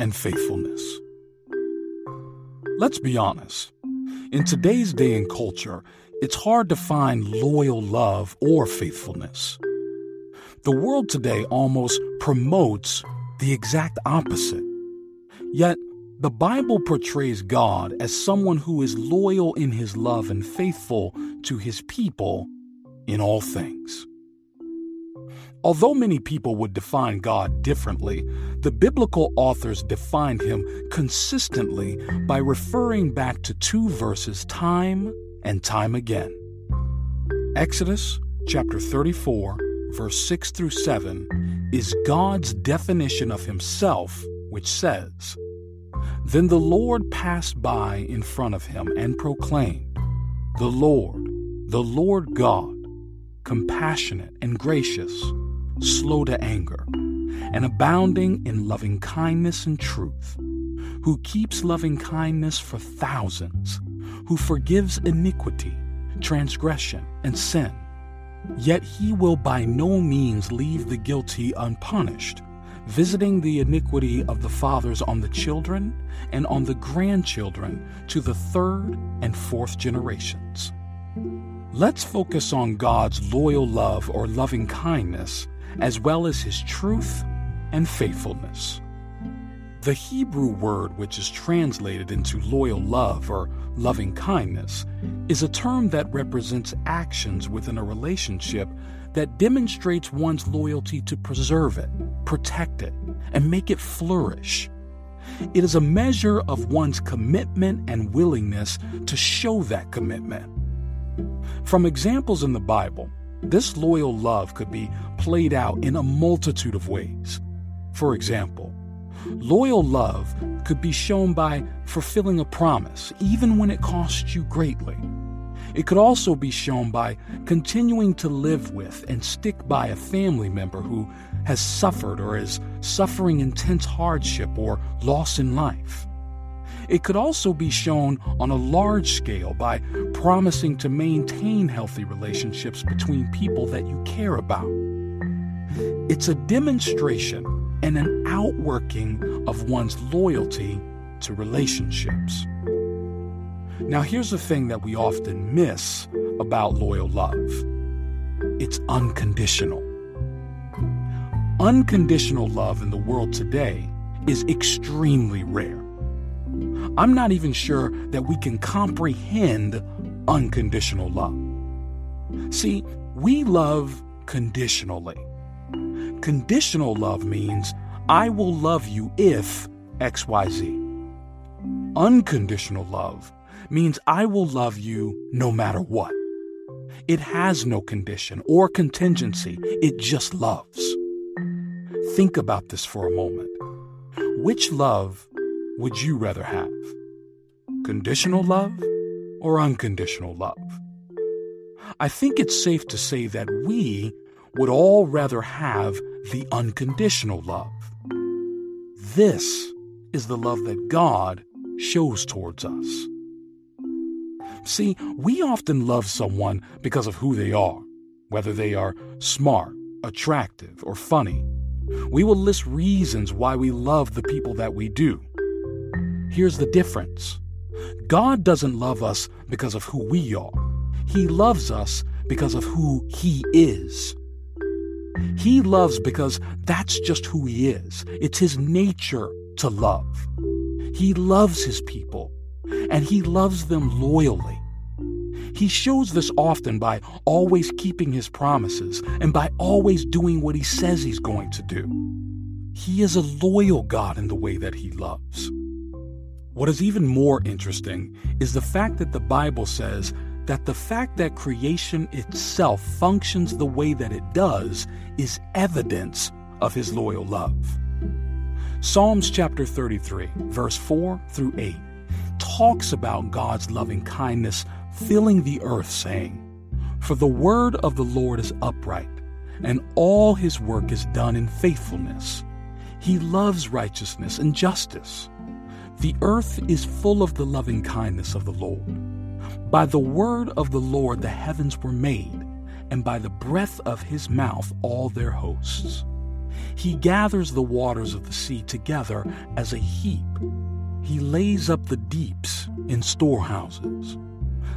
and Faithfulness. Let's be honest. In today's day and culture, it's hard to find loyal love or faithfulness. The world today almost promotes the exact opposite. Yet, the Bible portrays God as someone who is loyal in his love and faithful to his people in all things. Although many people would define God differently, the biblical authors defined him consistently by referring back to two verses time and time again. Exodus chapter 34, verse 6 through 7, is God's definition of himself, which says, Then the Lord passed by in front of him and proclaimed, The Lord, the Lord God, compassionate and gracious slow to anger, and abounding in loving kindness and truth, who keeps loving kindness for thousands, who forgives iniquity, transgression, and sin. Yet he will by no means leave the guilty unpunished, visiting the iniquity of the fathers on the children and on the grandchildren to the third and fourth generations. Let's focus on God's loyal love or loving kindness as well as his truth and faithfulness. The Hebrew word, which is translated into loyal love or loving kindness, is a term that represents actions within a relationship that demonstrates one's loyalty to preserve it, protect it, and make it flourish. It is a measure of one's commitment and willingness to show that commitment. From examples in the Bible, this loyal love could be played out in a multitude of ways. For example, loyal love could be shown by fulfilling a promise, even when it costs you greatly. It could also be shown by continuing to live with and stick by a family member who has suffered or is suffering intense hardship or loss in life. It could also be shown on a large scale by promising to maintain healthy relationships between people that you care about. It's a demonstration and an outworking of one's loyalty to relationships. Now, here's the thing that we often miss about loyal love it's unconditional. Unconditional love in the world today is extremely rare. I'm not even sure that we can comprehend unconditional love. See, we love conditionally. Conditional love means I will love you if XYZ. Unconditional love means I will love you no matter what. It has no condition or contingency, it just loves. Think about this for a moment. Which love would you rather have? Conditional love or unconditional love? I think it's safe to say that we would all rather have the unconditional love. This is the love that God shows towards us. See, we often love someone because of who they are, whether they are smart, attractive, or funny. We will list reasons why we love the people that we do. Here's the difference God doesn't love us because of who we are, He loves us because of who He is. He loves because that's just who He is. It's His nature to love. He loves His people, and He loves them loyally. He shows this often by always keeping His promises and by always doing what He says He's going to do. He is a loyal God in the way that He loves. What is even more interesting is the fact that the Bible says that the fact that creation itself functions the way that it does is evidence of his loyal love. Psalms chapter 33, verse 4 through 8, talks about God's loving kindness filling the earth, saying, For the word of the Lord is upright, and all his work is done in faithfulness. He loves righteousness and justice. The earth is full of the loving kindness of the Lord. By the word of the Lord the heavens were made, and by the breath of his mouth all their hosts. He gathers the waters of the sea together as a heap. He lays up the deeps in storehouses.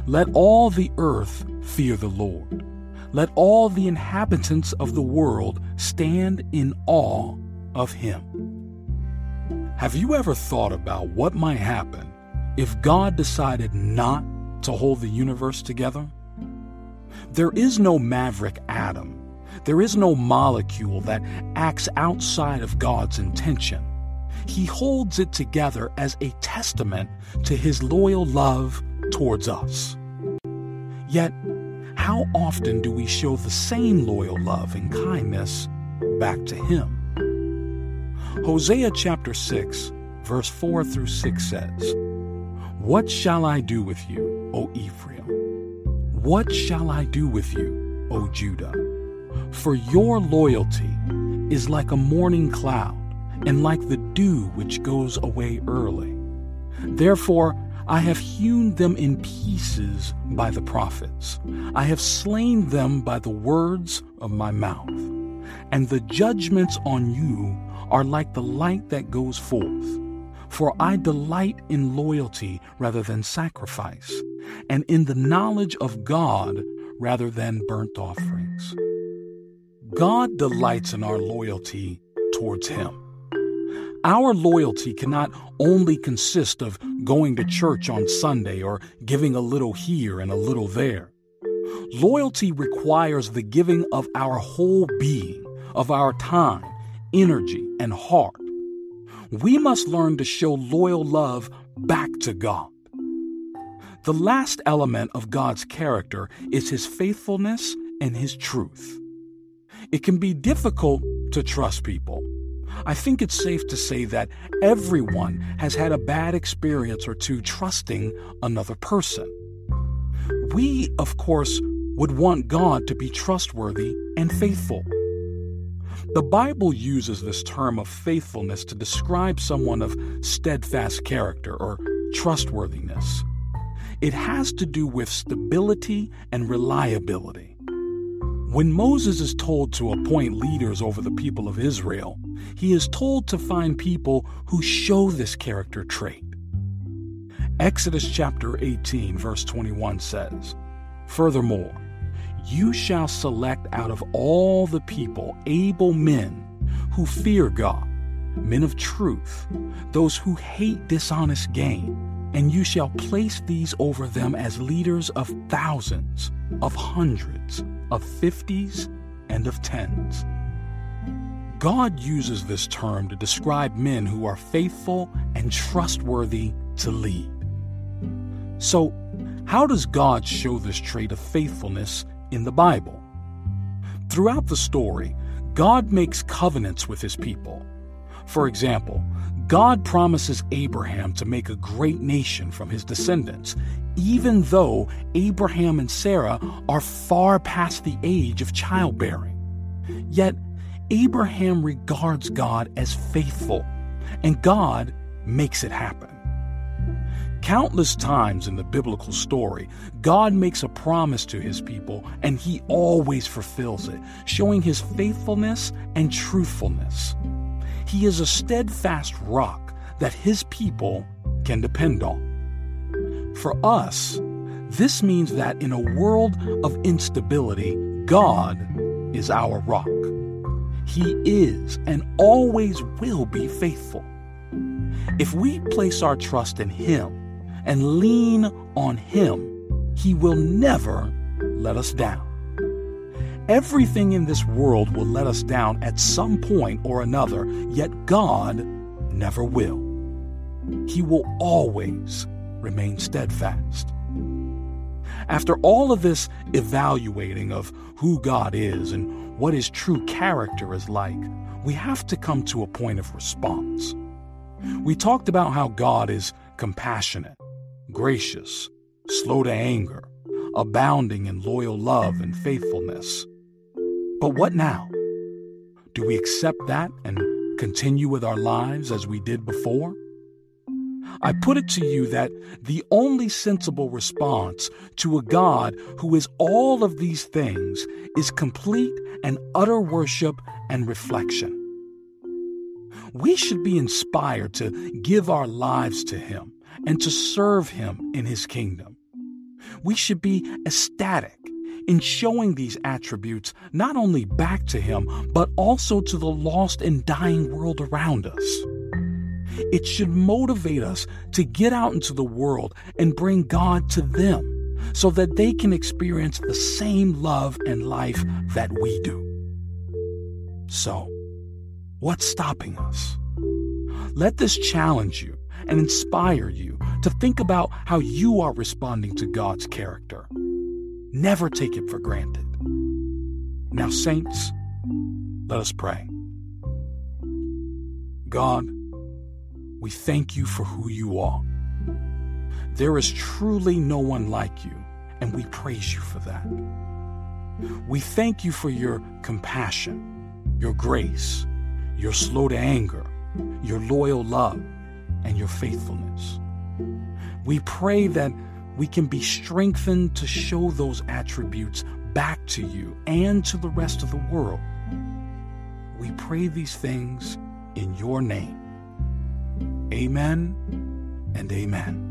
Let all the earth fear the Lord. Let all the inhabitants of the world stand in awe of him. Have you ever thought about what might happen if God decided not to hold the universe together? There is no maverick atom. There is no molecule that acts outside of God's intention. He holds it together as a testament to his loyal love towards us. Yet, how often do we show the same loyal love and kindness back to him? Hosea chapter 6, verse 4 through 6 says, What shall I do with you, O Ephraim? What shall I do with you, O Judah? For your loyalty is like a morning cloud, and like the dew which goes away early. Therefore, I have hewn them in pieces by the prophets. I have slain them by the words of my mouth. And the judgments on you are like the light that goes forth. For I delight in loyalty rather than sacrifice, and in the knowledge of God rather than burnt offerings. God delights in our loyalty towards Him. Our loyalty cannot only consist of going to church on Sunday or giving a little here and a little there. Loyalty requires the giving of our whole being, of our time, energy, and heart. We must learn to show loyal love back to God. The last element of God's character is His faithfulness and His truth. It can be difficult to trust people I think it's safe to say that everyone has had a bad experience or two trusting another person. We, of course, would want God to be trustworthy and faithful. The Bible uses this term of faithfulness to describe someone of steadfast character or trustworthiness. It has to do with stability and reliability. When Moses is told to appoint leaders over the people of Israel, he is told to find people who show this character trait. Exodus chapter 18, verse 21 says, Furthermore, you shall select out of all the people able men who fear God, men of truth, those who hate dishonest gain, and you shall place these over them as leaders of thousands, of hundreds, of fifties and of tens. God uses this term to describe men who are faithful and trustworthy to lead. So, how does God show this trait of faithfulness in the Bible? Throughout the story, God makes covenants with his people. For example, God promises Abraham to make a great nation from his descendants, even though Abraham and Sarah are far past the age of childbearing. Yet, Abraham regards God as faithful, and God makes it happen. Countless times in the biblical story, God makes a promise to his people, and he always fulfills it, showing his faithfulness and truthfulness. He is a steadfast rock that his people can depend on. For us, this means that in a world of instability, God is our rock. He is and always will be faithful. If we place our trust in Him and lean on Him, He will never let us down. Everything in this world will let us down at some point or another, yet God never will. He will always remain steadfast. After all of this evaluating of who God is and what his true character is like, we have to come to a point of response. We talked about how God is compassionate, gracious, slow to anger, abounding in loyal love and faithfulness. But what now? Do we accept that and continue with our lives as we did before? I put it to you that the only sensible response to a God who is all of these things is complete and utter worship and reflection. We should be inspired to give our lives to Him and to serve Him in His kingdom. We should be ecstatic in showing these attributes not only back to Him, but also to the lost and dying world around us. It should motivate us to get out into the world and bring God to them so that they can experience the same love and life that we do. So, what's stopping us? Let this challenge you and inspire you to think about how you are responding to God's character. Never take it for granted. Now, saints, let us pray. God, we thank you for who you are. There is truly no one like you, and we praise you for that. We thank you for your compassion, your grace, your slow to anger, your loyal love, and your faithfulness. We pray that we can be strengthened to show those attributes back to you and to the rest of the world. We pray these things in your name. Amen and amen.